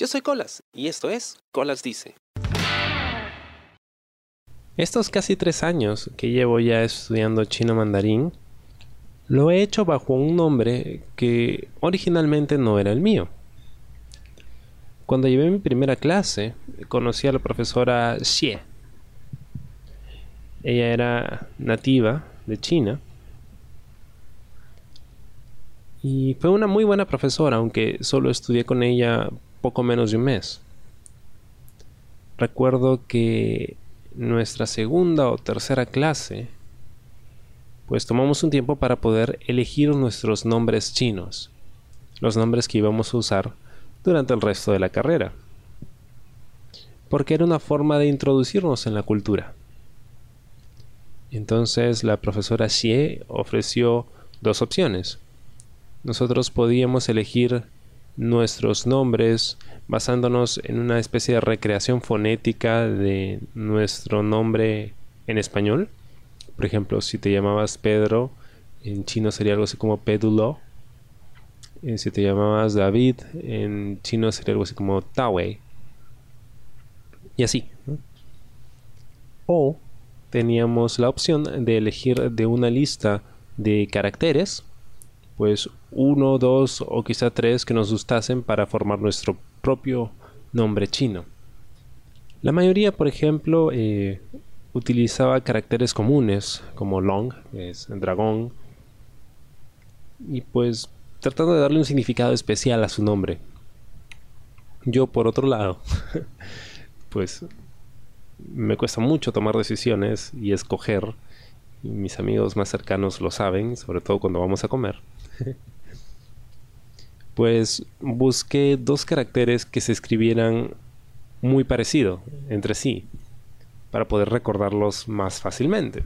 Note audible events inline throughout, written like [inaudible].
Yo soy Colas y esto es Colas Dice. Estos casi tres años que llevo ya estudiando chino mandarín, lo he hecho bajo un nombre que originalmente no era el mío. Cuando llevé mi primera clase, conocí a la profesora Xie. Ella era nativa de China y fue una muy buena profesora, aunque solo estudié con ella poco menos de un mes. Recuerdo que nuestra segunda o tercera clase, pues tomamos un tiempo para poder elegir nuestros nombres chinos, los nombres que íbamos a usar durante el resto de la carrera, porque era una forma de introducirnos en la cultura. Entonces la profesora Xie ofreció dos opciones. Nosotros podíamos elegir nuestros nombres basándonos en una especie de recreación fonética de nuestro nombre en español. Por ejemplo, si te llamabas Pedro, en chino sería algo así como Pedulo. Eh, si te llamabas David, en chino sería algo así como Tawei. Y así. O teníamos la opción de elegir de una lista de caracteres pues uno, dos o quizá tres que nos gustasen para formar nuestro propio nombre chino. La mayoría, por ejemplo, eh, utilizaba caracteres comunes como long, que es dragón, y pues tratando de darle un significado especial a su nombre. Yo, por otro lado, [laughs] pues me cuesta mucho tomar decisiones y escoger, y mis amigos más cercanos lo saben, sobre todo cuando vamos a comer. [laughs] pues busqué dos caracteres que se escribieran muy parecido entre sí para poder recordarlos más fácilmente.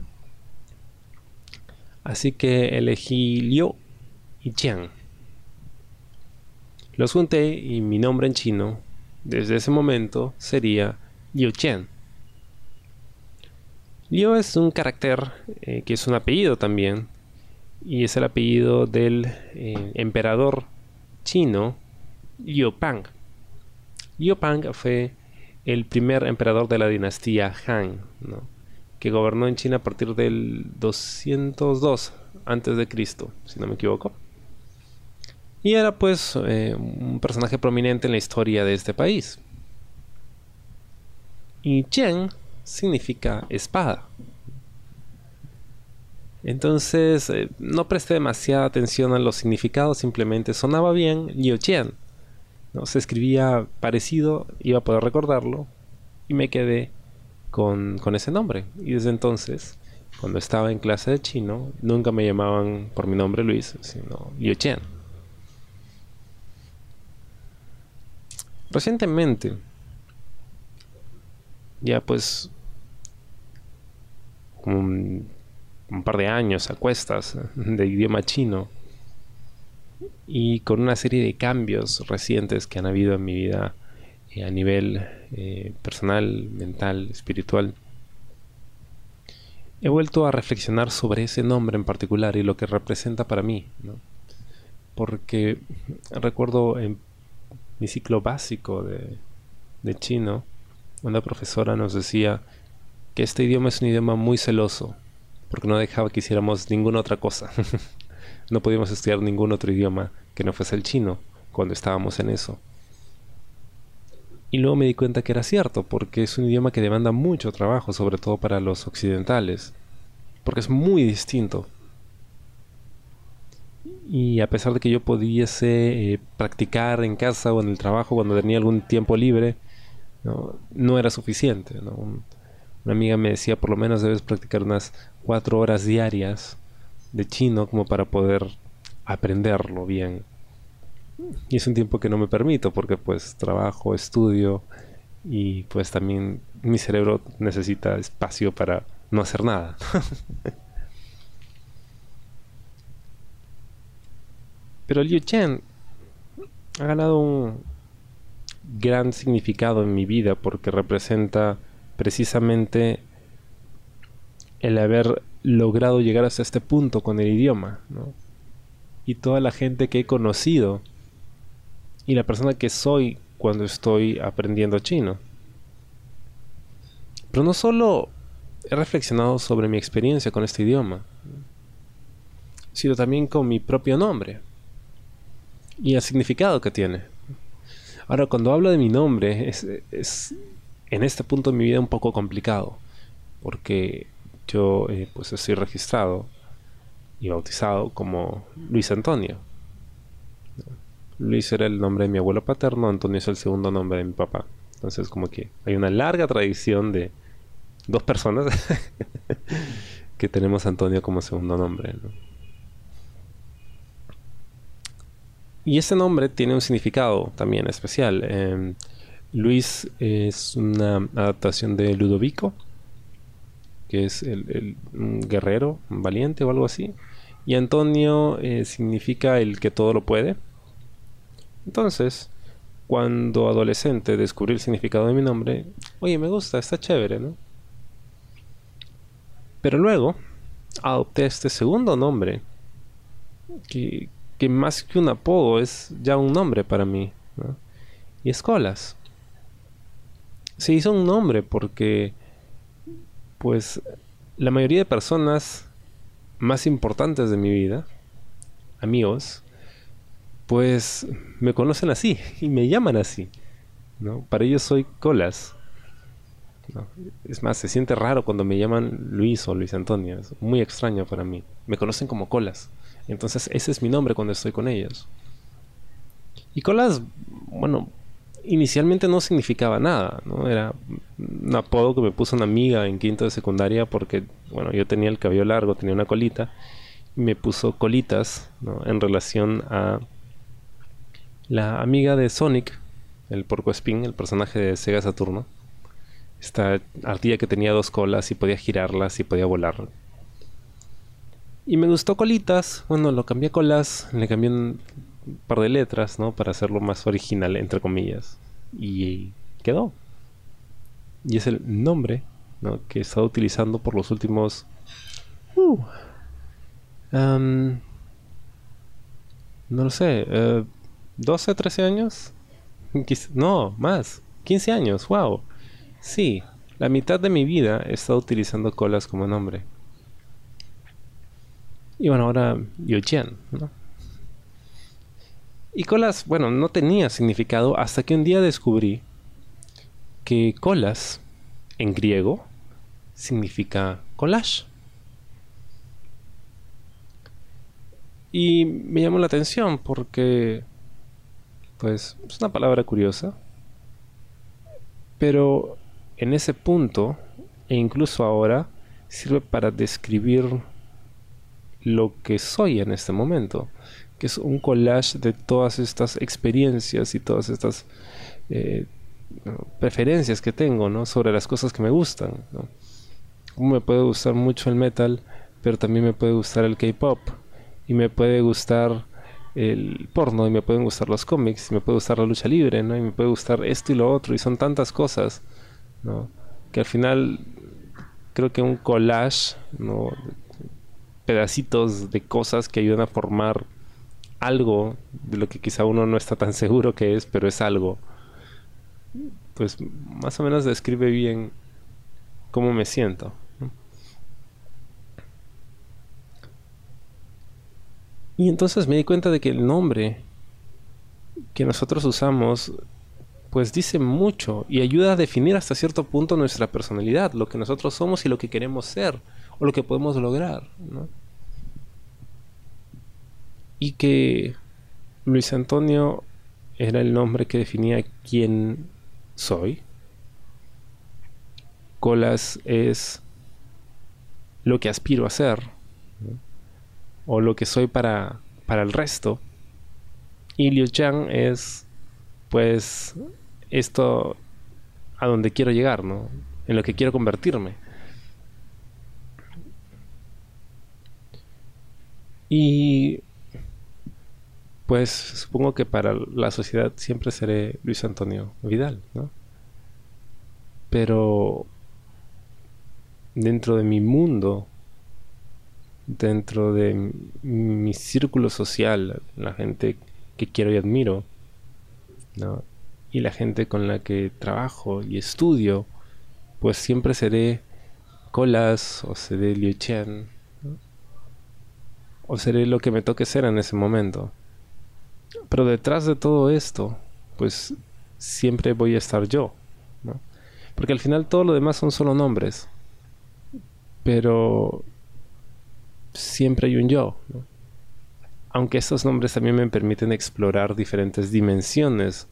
Así que elegí Liu y Qian. Los junté y mi nombre en chino desde ese momento sería Liu Qian. Liu es un carácter eh, que es un apellido también y es el apellido del eh, emperador chino Liu Pang. Liu Pang fue el primer emperador de la dinastía Han, que gobernó en China a partir del 202 antes de si no me equivoco. Y era pues eh, un personaje prominente en la historia de este país. Y Chen significa espada. Entonces eh, no presté demasiada atención a los significados, simplemente sonaba bien Liu Qian. ¿no? Se escribía parecido, iba a poder recordarlo y me quedé con, con ese nombre. Y desde entonces, cuando estaba en clase de chino, nunca me llamaban por mi nombre Luis, sino Liu Qian. Recientemente, ya pues un par de años a cuestas de idioma chino y con una serie de cambios recientes que han habido en mi vida eh, a nivel eh, personal, mental, espiritual, he vuelto a reflexionar sobre ese nombre en particular y lo que representa para mí. Porque recuerdo en mi ciclo básico de, de chino, una profesora nos decía que este idioma es un idioma muy celoso, porque no dejaba que hiciéramos ninguna otra cosa. [laughs] no podíamos estudiar ningún otro idioma que no fuese el chino cuando estábamos en eso. Y luego me di cuenta que era cierto, porque es un idioma que demanda mucho trabajo, sobre todo para los occidentales, porque es muy distinto. Y a pesar de que yo pudiese eh, practicar en casa o en el trabajo cuando tenía algún tiempo libre, no, era suficiente. Una amiga me decía, por lo menos debes practicar unas cuatro horas diarias de chino como para poder aprenderlo bien. Y es un tiempo que no me permito porque pues trabajo, estudio y pues también mi cerebro necesita espacio para no hacer nada. [laughs] Pero Liu Chen ha ganado un gran significado en mi vida porque representa precisamente el haber logrado llegar hasta este punto con el idioma, Y toda la gente que he conocido y la persona que soy cuando estoy aprendiendo chino. Pero no solo he reflexionado sobre mi experiencia con este idioma, sino también con mi propio nombre y el significado que tiene. Ahora, cuando hablo de mi nombre, es, en este punto de mi vida un poco complicado, porque yo eh, pues estoy registrado y bautizado como Luis Antonio. Luis era el nombre de mi abuelo paterno, Antonio es el segundo nombre de mi papá. Entonces como que hay una larga tradición de dos personas [laughs] que tenemos Antonio como segundo nombre. Y ese nombre tiene un significado también especial. Em, Luis es una adaptación de Ludovico, que es el, guerrero, valiente o algo así. Y Antonio eh, significa el que todo lo puede. Entonces, cuando adolescente descubrí el significado de mi nombre, oye, me gusta, está chévere, ¿no? Pero luego adopté este segundo nombre, que, más que un apodo es ya un nombre para mí. Y es Colas. Se hizo un nombre porque, pues, la mayoría de personas más importantes de mi vida, amigos, pues me conocen así [laughs] y me llaman así. ¿no? Para ellos soy Colas. Es más, se siente raro cuando me llaman Luis o Luis Antonio. Es muy extraño para mí. Me conocen como Colas. Entonces ese es mi nombre cuando estoy con ellos. Y Colas, bueno, inicialmente no significaba nada, ¿no? Era un apodo que me puso una amiga en quinto de secundaria porque, bueno, yo tenía el cabello largo, tenía una colita. Y me puso colitas, ¿no? En relación a la amiga de Sonic, el porco spin, el personaje de Sega Saturno. Esta ardilla que tenía dos colas y podía girarlas y podía volar. Y me gustó colitas. Bueno, lo cambié a colas. Le cambié par de letras, ¿no? Para hacerlo más original, entre comillas. Y quedó. Y es el nombre, ¿no? Que he estado utilizando por los últimos... Uh, no lo sé. 12, uh, 13 años. No, más. 15 años. Wow. Sí, la mitad de mi vida he estado utilizando colas como nombre. Y bueno, ahora Yujian, ¿no? Y colas, bueno, no tenía significado hasta que un día descubrí que colas en griego significa collage. Y me llamó la atención porque, pues, es una palabra curiosa. Pero en ese punto, e incluso ahora, sirve para describir lo que soy en este momento, que es un collage de todas estas experiencias y todas estas eh, preferencias que tengo ¿no? sobre las cosas que me gustan. Como me puede gustar mucho el metal, pero también me puede gustar el K-pop, y me puede gustar el porno, y me pueden gustar los cómics, y me puede gustar la lucha libre, ¿no? y me puede gustar esto y lo otro, y son tantas cosas que al final creo que un collage, ¿no? pedacitos de cosas que ayudan a formar algo de lo que quizá uno no está tan seguro que es, pero es algo. Pues más o menos describe bien cómo me siento. Y entonces me di cuenta de que el nombre que nosotros usamos pues dice mucho y ayuda a definir hasta cierto punto nuestra personalidad, lo que nosotros somos y lo que queremos ser o lo que podemos lograr. Y que Luis Antonio era el nombre que definía quién soy. Colas es lo que aspiro a ser o lo que soy para, para el resto. Y Liu Chang es pues esto a donde quiero llegar, ¿no? En lo que quiero convertirme. Y pues supongo que para la sociedad siempre seré Luis Antonio Vidal, ¿no? Pero dentro de mi mundo, dentro de mi círculo social, la gente que quiero y admiro, ¿no? y la gente con la que trabajo y estudio, pues siempre seré Colas o seré Liu Chen o seré lo que me toque ser en ese momento. Pero detrás de todo esto, pues siempre voy a estar yo, ¿no? Porque al final todo lo demás son solo nombres. Pero siempre hay un yo, Aunque estos nombres también me permiten explorar diferentes dimensiones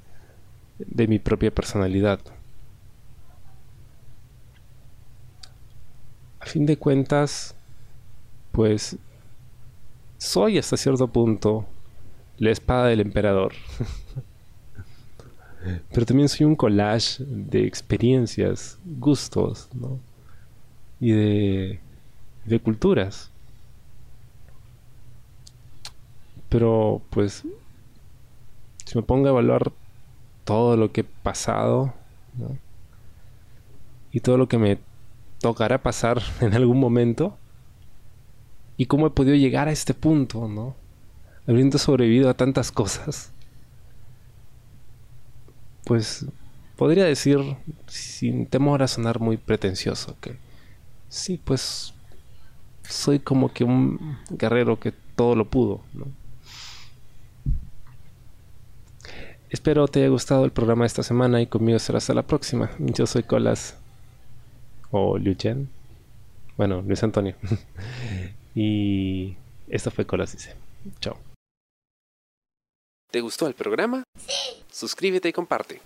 de mi propia personalidad. A fin de cuentas, pues soy hasta cierto punto la espada del emperador. Pero también soy un collage de experiencias, gustos, Y de, culturas. Pero pues, si me pongo a evaluar todo lo que he pasado, Y todo lo que me tocará pasar [laughs] en algún momento, y cómo he podido llegar a este punto, ¿no? Habiendo sobrevivido a tantas cosas pues podría decir, sin temor a sonar muy pretencioso, que sí, pues soy como que un guerrero que todo lo pudo. Espero te haya gustado el programa de esta semana y conmigo será hasta la próxima. Yo soy Colas o Liu. Bueno, Luis Antonio. [laughs] y esto fue Colas dice. Chao. ¿Te gustó el programa? Sí. Suscríbete y comparte.